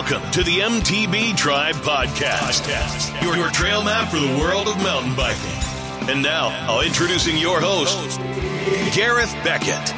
Welcome to the MTB Tribe Podcast, your, your trail map for the world of mountain biking. And now, I'll introducing your host, Gareth Beckett.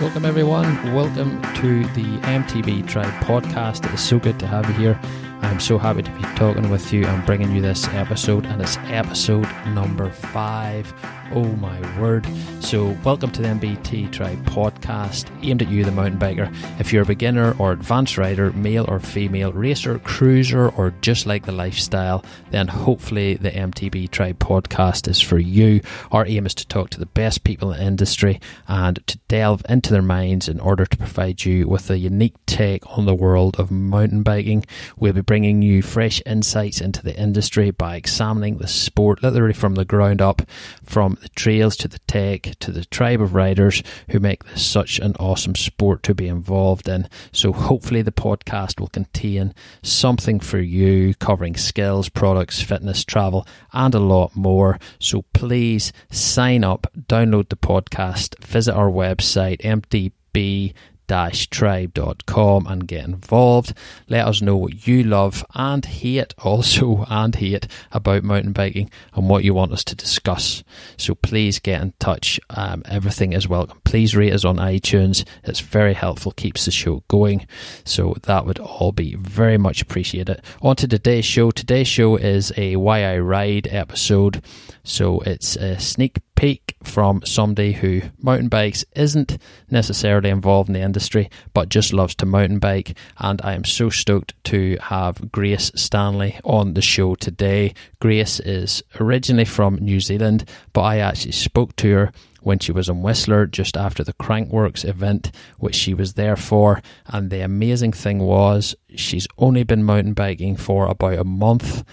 Welcome, everyone. Welcome to the MTB Tribe podcast. It is so good to have you here. I'm so happy to be talking with you and bringing you this episode, and it's episode number five. Oh my word. So, welcome to the MBT Tribe podcast, aimed at you, the mountain biker. If you're a beginner or advanced rider, male or female, racer, cruiser, or just like the lifestyle, then hopefully the MTB Tribe podcast is for you. Our aim is to talk to the best people in the industry and to delve into their minds in order to provide you with a unique take on the world of mountain biking. We'll be bringing you fresh insights into the industry by examining the sport literally from the ground up, from the trails to the tech to the tribe of riders who make this such an awesome sport to be involved in. So, hopefully, the podcast will contain something for you covering skills, products, fitness, travel, and a lot more. So, please sign up, download the podcast, visit our website, MTB tribe.com and get involved. Let us know what you love and hate also and hate about mountain biking and what you want us to discuss. So please get in touch. Um, everything is welcome. Please rate us on iTunes. It's very helpful, keeps the show going. So that would all be very much appreciated. On to today's show. Today's show is a Why I Ride episode. So it's a sneak peek from somebody who mountain bikes isn't necessarily involved in the industry but just loves to mountain bike. And I am so stoked to have Grace Stanley on the show today. Grace is originally from New Zealand, but I actually spoke to her when she was in Whistler just after the Crankworx event, which she was there for. And the amazing thing was, she's only been mountain biking for about a month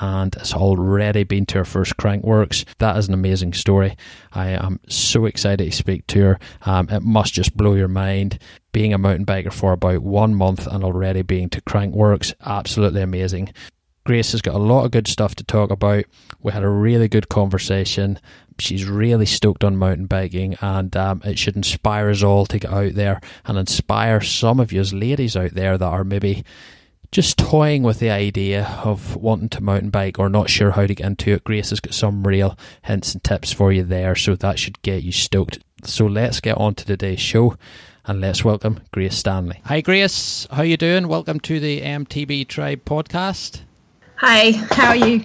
and has already been to her first Crankworx. That is an amazing story. I am so excited to speak to her. Um, it must just blow your mind. Being a mountain biker for about one month and already being to Crankworx, absolutely amazing. Grace has got a lot of good stuff to talk about. We had a really good conversation. She's really stoked on mountain biking, and um, it should inspire us all to get out there and inspire some of you as ladies out there that are maybe just toying with the idea of wanting to mountain bike or not sure how to get into it, Grace has got some real hints and tips for you there, so that should get you stoked. So let's get on to today's show and let's welcome Grace Stanley. Hi Grace, how you doing? Welcome to the MTB Tribe podcast. Hi, how are you?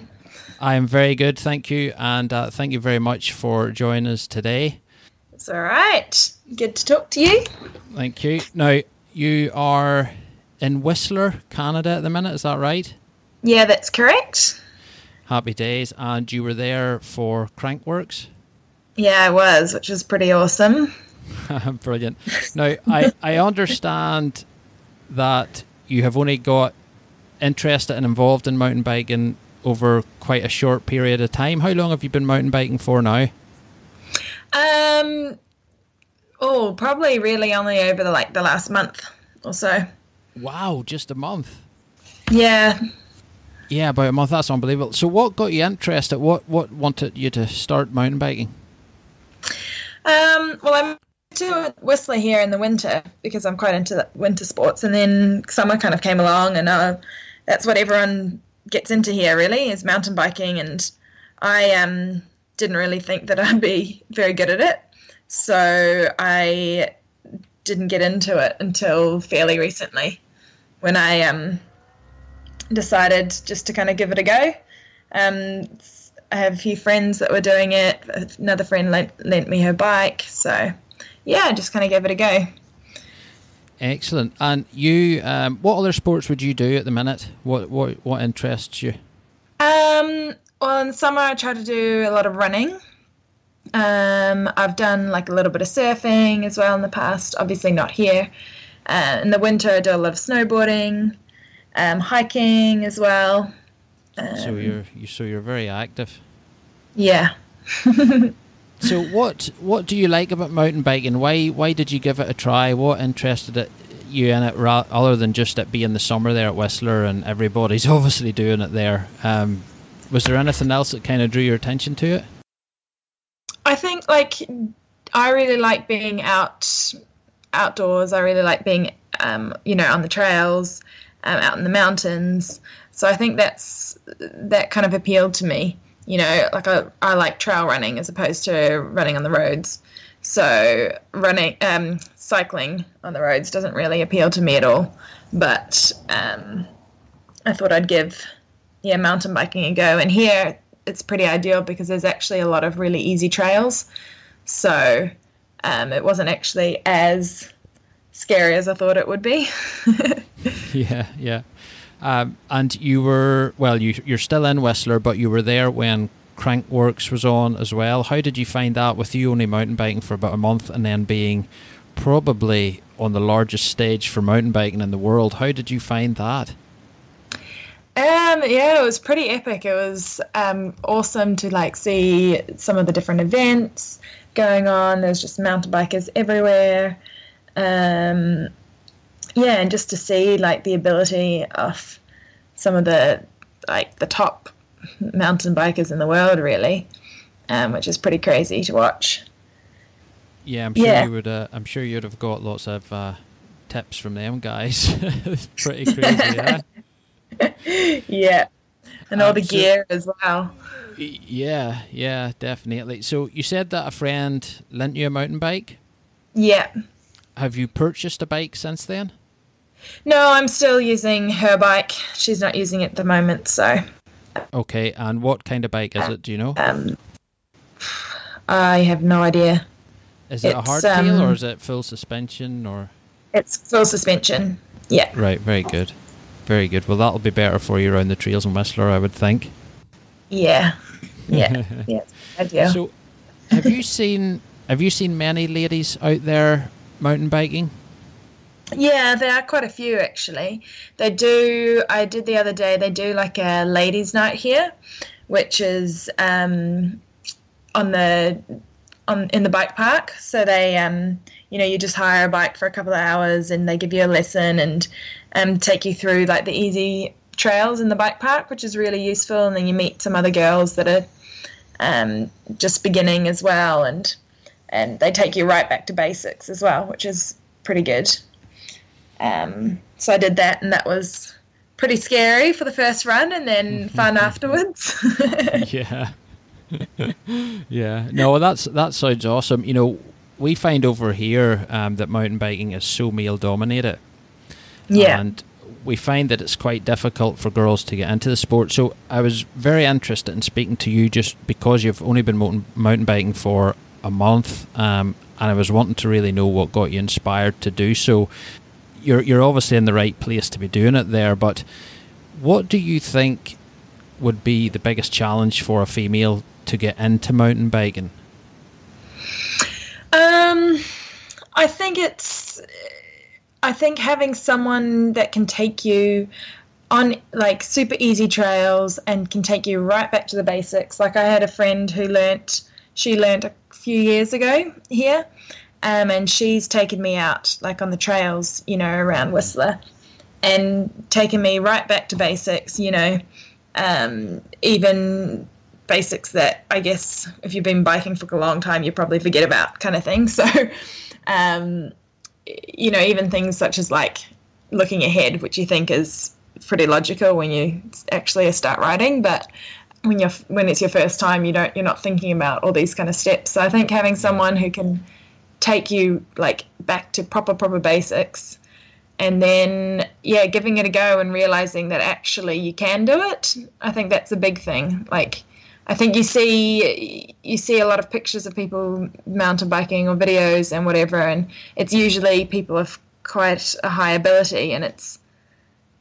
I am very good, thank you, and uh, thank you very much for joining us today. It's all right. Good to talk to you. Thank you. Now, you are in Whistler, Canada at the minute. Is that right? Yeah, that's correct. Happy days. And you were there for Crankworx? Yeah, I was, which is pretty awesome. Brilliant. Now, I, I understand that you have only got interested and involved in mountain biking over quite a short period of time. How long have you been mountain biking for now? Um, oh, probably really only over the like the last month or so. Wow, just a month. Yeah. Yeah, about a month. That's unbelievable. So, what got you interested? What what wanted you to start mountain biking? Um, well, I'm to Whistler here in the winter because I'm quite into winter sports, and then summer kind of came along, and uh, that's what everyone gets into here really is mountain biking, and I um didn't really think that I'd be very good at it, so I didn't get into it until fairly recently when I um, decided just to kind of give it a go. Um, I have a few friends that were doing it. Another friend lent, lent me her bike. So, yeah, just kind of gave it a go. Excellent. And you, um, what other sports would you do at the minute? What what what interests you? Um, well, in summer I try to do a lot of running. Um, I've done like a little bit of surfing as well in the past. Obviously not here. Uh, in the winter, I do a lot of snowboarding, um, hiking as well. Um, so you're you so you're very active. Yeah. so what what do you like about mountain biking? Why why did you give it a try? What interested it, you in it ra- other than just it being the summer there at Whistler and everybody's obviously doing it there? Um, was there anything else that kind of drew your attention to it? I think like I really like being out outdoors. I really like being um, you know, on the trails, um, out in the mountains. So I think that's that kind of appealed to me. You know, like I, I like trail running as opposed to running on the roads. So running, um, cycling on the roads doesn't really appeal to me at all. But um, I thought I'd give yeah mountain biking a go. And here it's pretty ideal because there's actually a lot of really easy trails. So um, it wasn't actually as scary as I thought it would be. yeah, yeah. Um, and you were well, you you're still in Whistler, but you were there when Crankworx was on as well. How did you find that with you only mountain biking for about a month and then being probably on the largest stage for mountain biking in the world? How did you find that? Um, yeah, it was pretty epic. It was um, awesome to like see some of the different events going on. There's just mountain bikers everywhere. Um, yeah, and just to see like the ability of some of the like the top mountain bikers in the world, really, um, which is pretty crazy to watch. Yeah, I'm sure yeah. you would. Uh, I'm sure you'd have got lots of uh, tips from them guys. pretty crazy, yeah. yeah, and all um, the so, gear as well. Yeah, yeah, definitely. So you said that a friend lent you a mountain bike. Yeah. Have you purchased a bike since then? No, I'm still using her bike. She's not using it at the moment, so. Okay, and what kind of bike is it? Do you know? Um, I have no idea. Is it it's, a hardtail um, or is it full suspension or? It's full suspension. Yeah. Right. Very good. Very good. Well, that'll be better for you around the trails in Whistler, I would think. Yeah. Yeah. yeah. So, have you seen have you seen many ladies out there mountain biking? Yeah, there are quite a few actually. They do. I did the other day. They do like a ladies' night here, which is um, on the on in the bike park. So they, um, you know, you just hire a bike for a couple of hours, and they give you a lesson and um, take you through like the easy trails in the bike park, which is really useful. And then you meet some other girls that are um, just beginning as well, and and they take you right back to basics as well, which is pretty good. Um, so I did that, and that was pretty scary for the first run, and then fun afterwards. yeah. yeah. No, that's that sounds awesome. You know, we find over here um, that mountain biking is so male dominated. Yeah. And we find that it's quite difficult for girls to get into the sport. So I was very interested in speaking to you just because you've only been mountain, biking for a month, um, and I was wanting to really know what got you inspired to do so you're you're obviously in the right place to be doing it there. But what do you think would be the biggest challenge for a female to get into mountain biking? Um, I think it's. I think having someone that can take you on like super easy trails and can take you right back to the basics. Like I had a friend who learnt, she learnt a few years ago here, um, and she's taken me out like on the trails, you know, around Whistler, and taken me right back to basics. You know, um, even basics that I guess if you've been biking for a long time, you probably forget about, kind of thing. So, um, you know, even things such as like looking ahead, which you think is pretty logical when you actually start writing, but when you're when it's your first time, you don't you're not thinking about all these kind of steps. So I think having someone who can take you like back to proper proper basics and then yeah giving it a go and realizing that actually you can do it i think that's a big thing like i think you see you see a lot of pictures of people mountain biking or videos and whatever and it's usually people of quite a high ability and it's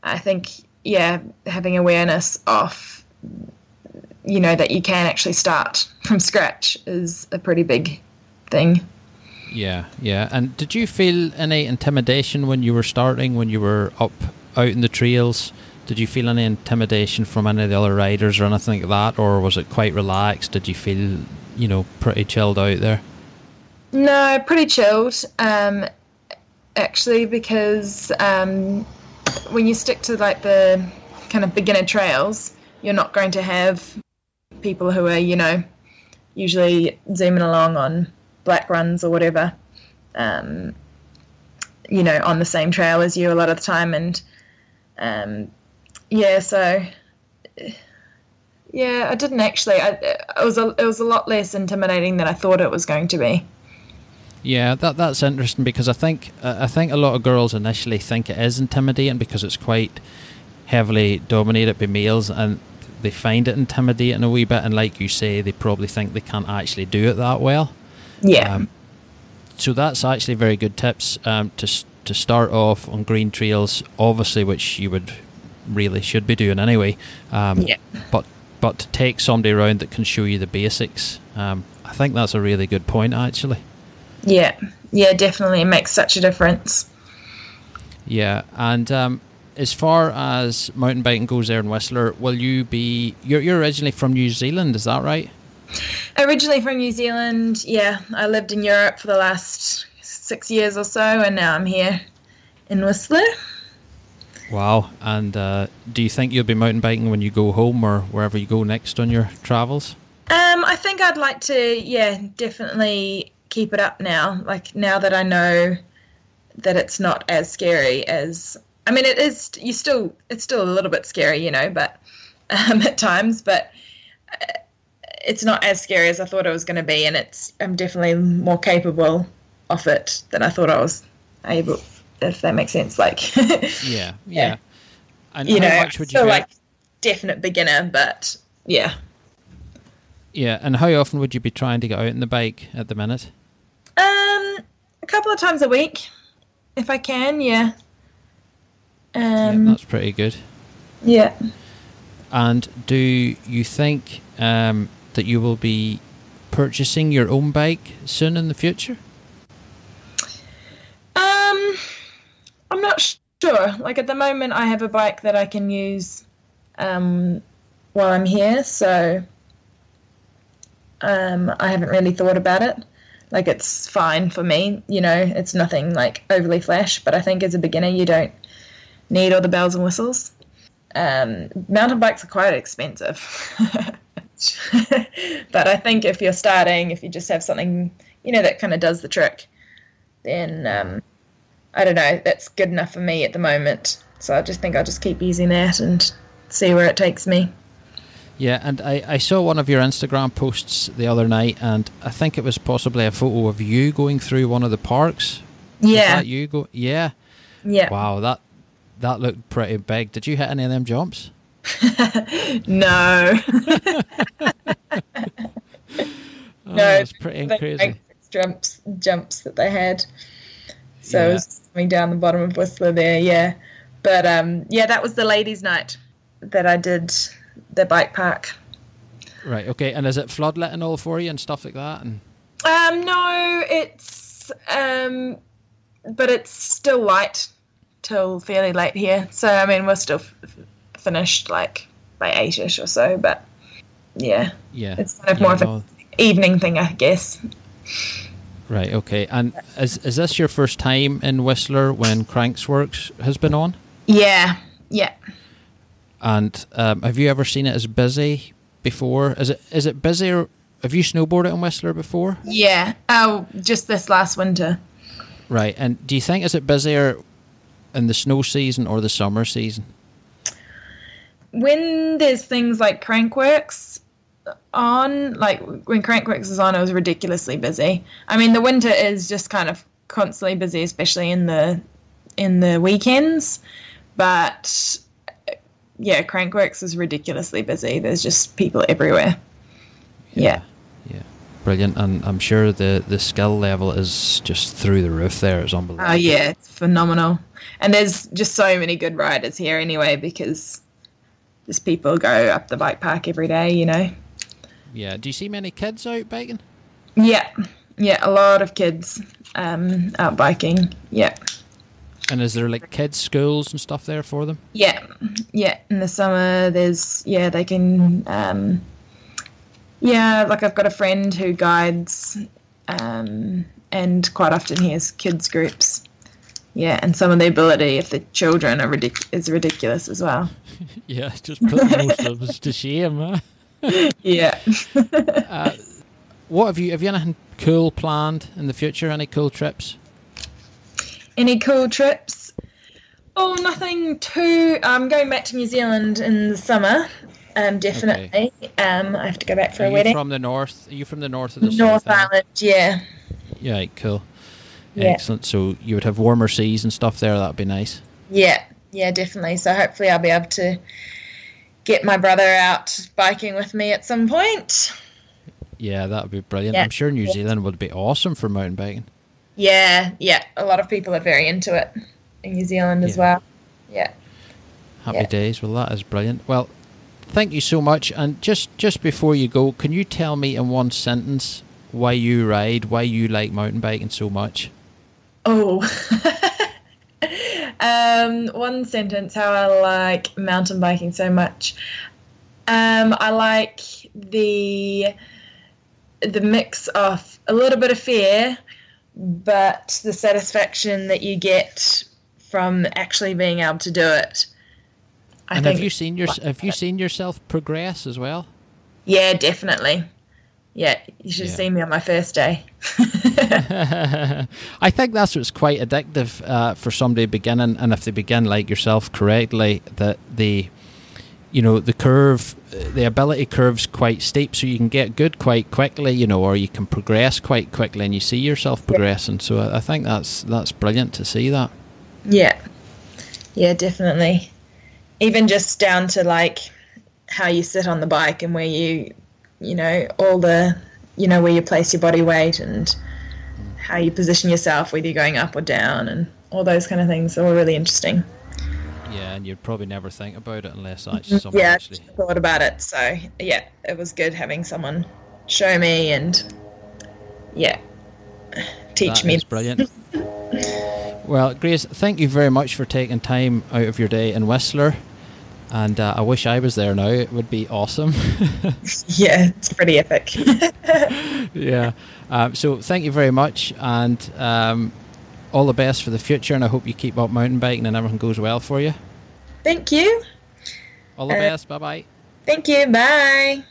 i think yeah having awareness of you know that you can actually start from scratch is a pretty big thing yeah, yeah. And did you feel any intimidation when you were starting, when you were up out in the trails? Did you feel any intimidation from any of the other riders or anything like that, or was it quite relaxed? Did you feel, you know, pretty chilled out there? No, pretty chilled. Um, actually, because um, when you stick to like the kind of beginner trails, you're not going to have people who are, you know, usually zooming along on black runs or whatever. Um, you know, on the same trail as you a lot of the time, and um, yeah, so yeah, I didn't actually. I, it was a it was a lot less intimidating than I thought it was going to be. Yeah, that that's interesting because I think uh, I think a lot of girls initially think it is intimidating because it's quite heavily dominated by males and they find it intimidating a wee bit and like you say they probably think they can't actually do it that well. Yeah. Um, so that's actually very good tips um, to to start off on green trails, obviously, which you would really should be doing anyway. Um, yeah. But but to take somebody around that can show you the basics, um, I think that's a really good point actually. Yeah, yeah, definitely, it makes such a difference. Yeah, and um, as far as mountain biking goes there in Whistler, will you be? You're, you're originally from New Zealand, is that right? Originally from New Zealand, yeah. I lived in Europe for the last six years or so, and now I'm here in Whistler. Wow. And uh, do you think you'll be mountain biking when you go home or wherever you go next on your travels? Um, I think I'd like to, yeah, definitely keep it up now. Like now that I know that it's not as scary as. I mean, it is. You still, it's still a little bit scary, you know, but um, at times, but uh, it's not as scary as I thought it was going to be, and it's. I'm definitely more capable of it than I thought I was able if that makes sense. Like, yeah, yeah. And you know, much would you still like definite beginner, but yeah. Yeah, and how often would you be trying to get out in the bike at the minute? Um, a couple of times a week, if I can. Yeah. Um, yeah, that's pretty good. Yeah. And do you think um, that you will be purchasing your own bike soon in the future? I'm not sure. Like at the moment, I have a bike that I can use um, while I'm here, so um, I haven't really thought about it. Like it's fine for me, you know. It's nothing like overly flash, but I think as a beginner, you don't need all the bells and whistles. Um, mountain bikes are quite expensive. but I think if you're starting, if you just have something, you know, that kind of does the trick, then um, I don't know, that's good enough for me at the moment. So I just think I'll just keep using that and see where it takes me. Yeah, and I, I saw one of your Instagram posts the other night, and I think it was possibly a photo of you going through one of the parks. Yeah. that you go? Yeah. Yeah. Wow, that that looked pretty big. Did you hit any of them jumps? no. oh, no, it's pretty crazy. Jumps, jumps that they had. So yeah. it was coming down the bottom of Whistler there, yeah. But um, yeah, that was the ladies' night that I did the bike park. Right. Okay. And is it floodlit and all for you and stuff like that? And um, no, it's um, but it's still light till fairly late here. So I mean, we're still f- finished like by eight-ish or so. But yeah, yeah, it's kind of more of an evening thing, I guess. Right. Okay. And is is this your first time in Whistler when Cranksworks has been on? Yeah. Yeah. And um, have you ever seen it as busy before? Is it is it busier? Have you snowboarded in Whistler before? Yeah. Oh, just this last winter. Right. And do you think is it busier in the snow season or the summer season? When there's things like Crankworx, on, like when Crankworx is on, it was ridiculously busy. I mean, the winter is just kind of constantly busy, especially in the in the weekends. But yeah, Crankworx is ridiculously busy. There's just people everywhere. Yeah. Yeah. Brilliant, and I'm sure the the skill level is just through the roof. There, it's unbelievable. Oh yeah, it's phenomenal, and there's just so many good riders here anyway because just people go up the bike park every day, you know. Yeah. Do you see many kids out biking? Yeah. Yeah, a lot of kids um, out biking. Yeah. And is there like kids schools and stuff there for them? Yeah, yeah. In the summer, there's yeah they can um, yeah like I've got a friend who guides um, and quite often he has kids groups. Yeah, and some of the ability of the children are ridic- is ridiculous as well. yeah, just put most of us to shame, huh? yeah. uh, what have you have you anything cool planned in the future? Any cool trips? Any cool trips? Oh, nothing too. I'm going back to New Zealand in the summer. Um, definitely. Um, I have to go back for Are a you wedding. from the north? Are you from the north of the North South Island, yeah. Yeah, cool. Yeah. Excellent. So you would have warmer seas and stuff there. That'd be nice. Yeah, yeah, definitely. So hopefully I'll be able to get my brother out biking with me at some point. Yeah, that would be brilliant. Yeah. I'm sure New Yeah. Zealand would be awesome for mountain biking. Yeah, yeah. A lot of people are very into it in New Zealand as well. Yeah. Happy days. Well, that is brilliant. Well, thank you so much. And just just before you go, can you tell me in one sentence why you ride, why you like mountain biking so much? Oh. um, one sentence how I like mountain biking so much. Um, I like the the mix of a little bit of fear, but the satisfaction that you get from actually being able to do it. I and think, have you seen your have you seen yourself progress as well? Yeah, definitely. Yeah, you should have Yeah. seen me on my first day. I think that's what's quite addictive uh, for somebody beginning, and if they begin like yourself correctly, that the, you know, the curve, the ability curve's quite steep, so you can get good quite quickly, you know, or you can progress quite quickly, and you see yourself progressing. So I I think that's that's brilliant to see that. Yeah. Yeah, definitely. Even just down to like how you sit on the bike and where you, you know, all the, you know, where you place your body weight and how you position yourself, whether you're going up or down and all those kind of things are all really interesting. Yeah, and you'd probably never think about it unless actually mm-hmm. someone yeah, I actually. just thought about it. So, yeah, it was good having someone show me and, yeah, teach That me. brilliant. well, Grace, thank you very much for taking time out of your day in Whistler. And uh, I wish I was there now. It would be awesome. Yeah, it's pretty epic. yeah. Um, so thank you very much, and um, all the best for the future. And I hope you keep up mountain biking and everything goes well for you. Thank you. All the Uh, best. Bye bye. Thank you. Bye.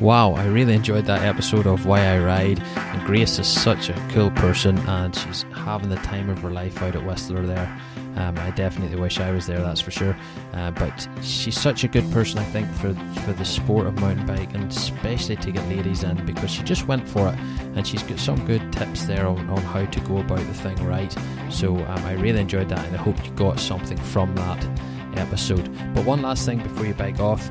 Wow, I really enjoyed that episode of Why I Ride. And Grace is such a cool person, and she's having the time of her life out at Whistler there. Um, I definitely wish I was there, that's for sure. Uh, but she's such a good person, I think, for for the sport of mountain bike, and especially to get ladies in because she just went for it, and she's got some good tips there on, on how to go about the thing right. So um, I really enjoyed that, and I hope you got something from that episode. But one last thing before you bike off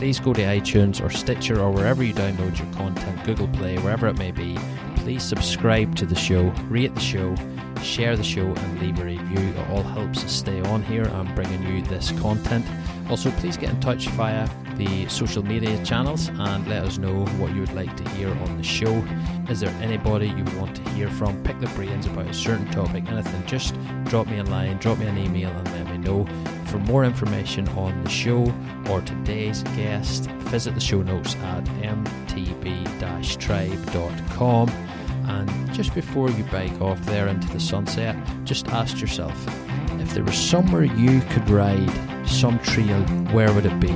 please go to iTunes or Stitcher or wherever you download your content, Google Play, wherever it may be. Please subscribe to the show, rate the show, share the show, and leave a review. It all helps us stay on here and bringing you this content. Also, please get in touch via the social media channels and let us know what you would like to hear on the show. Is there anybody you want to hear from? Pick their brains about a certain topic, anything, just drop me a line, drop me an email, and let me know. For more information on the show or today's guest, visit the show notes at mtb-tribe.com. And just before you bike off there into the sunset, just ask yourself if there was somewhere you could ride, some trail, where would it be?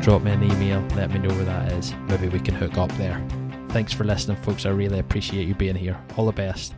Drop me an email, let me know where that is. Maybe we can hook up there. Thanks for listening, folks. I really appreciate you being here. All the best.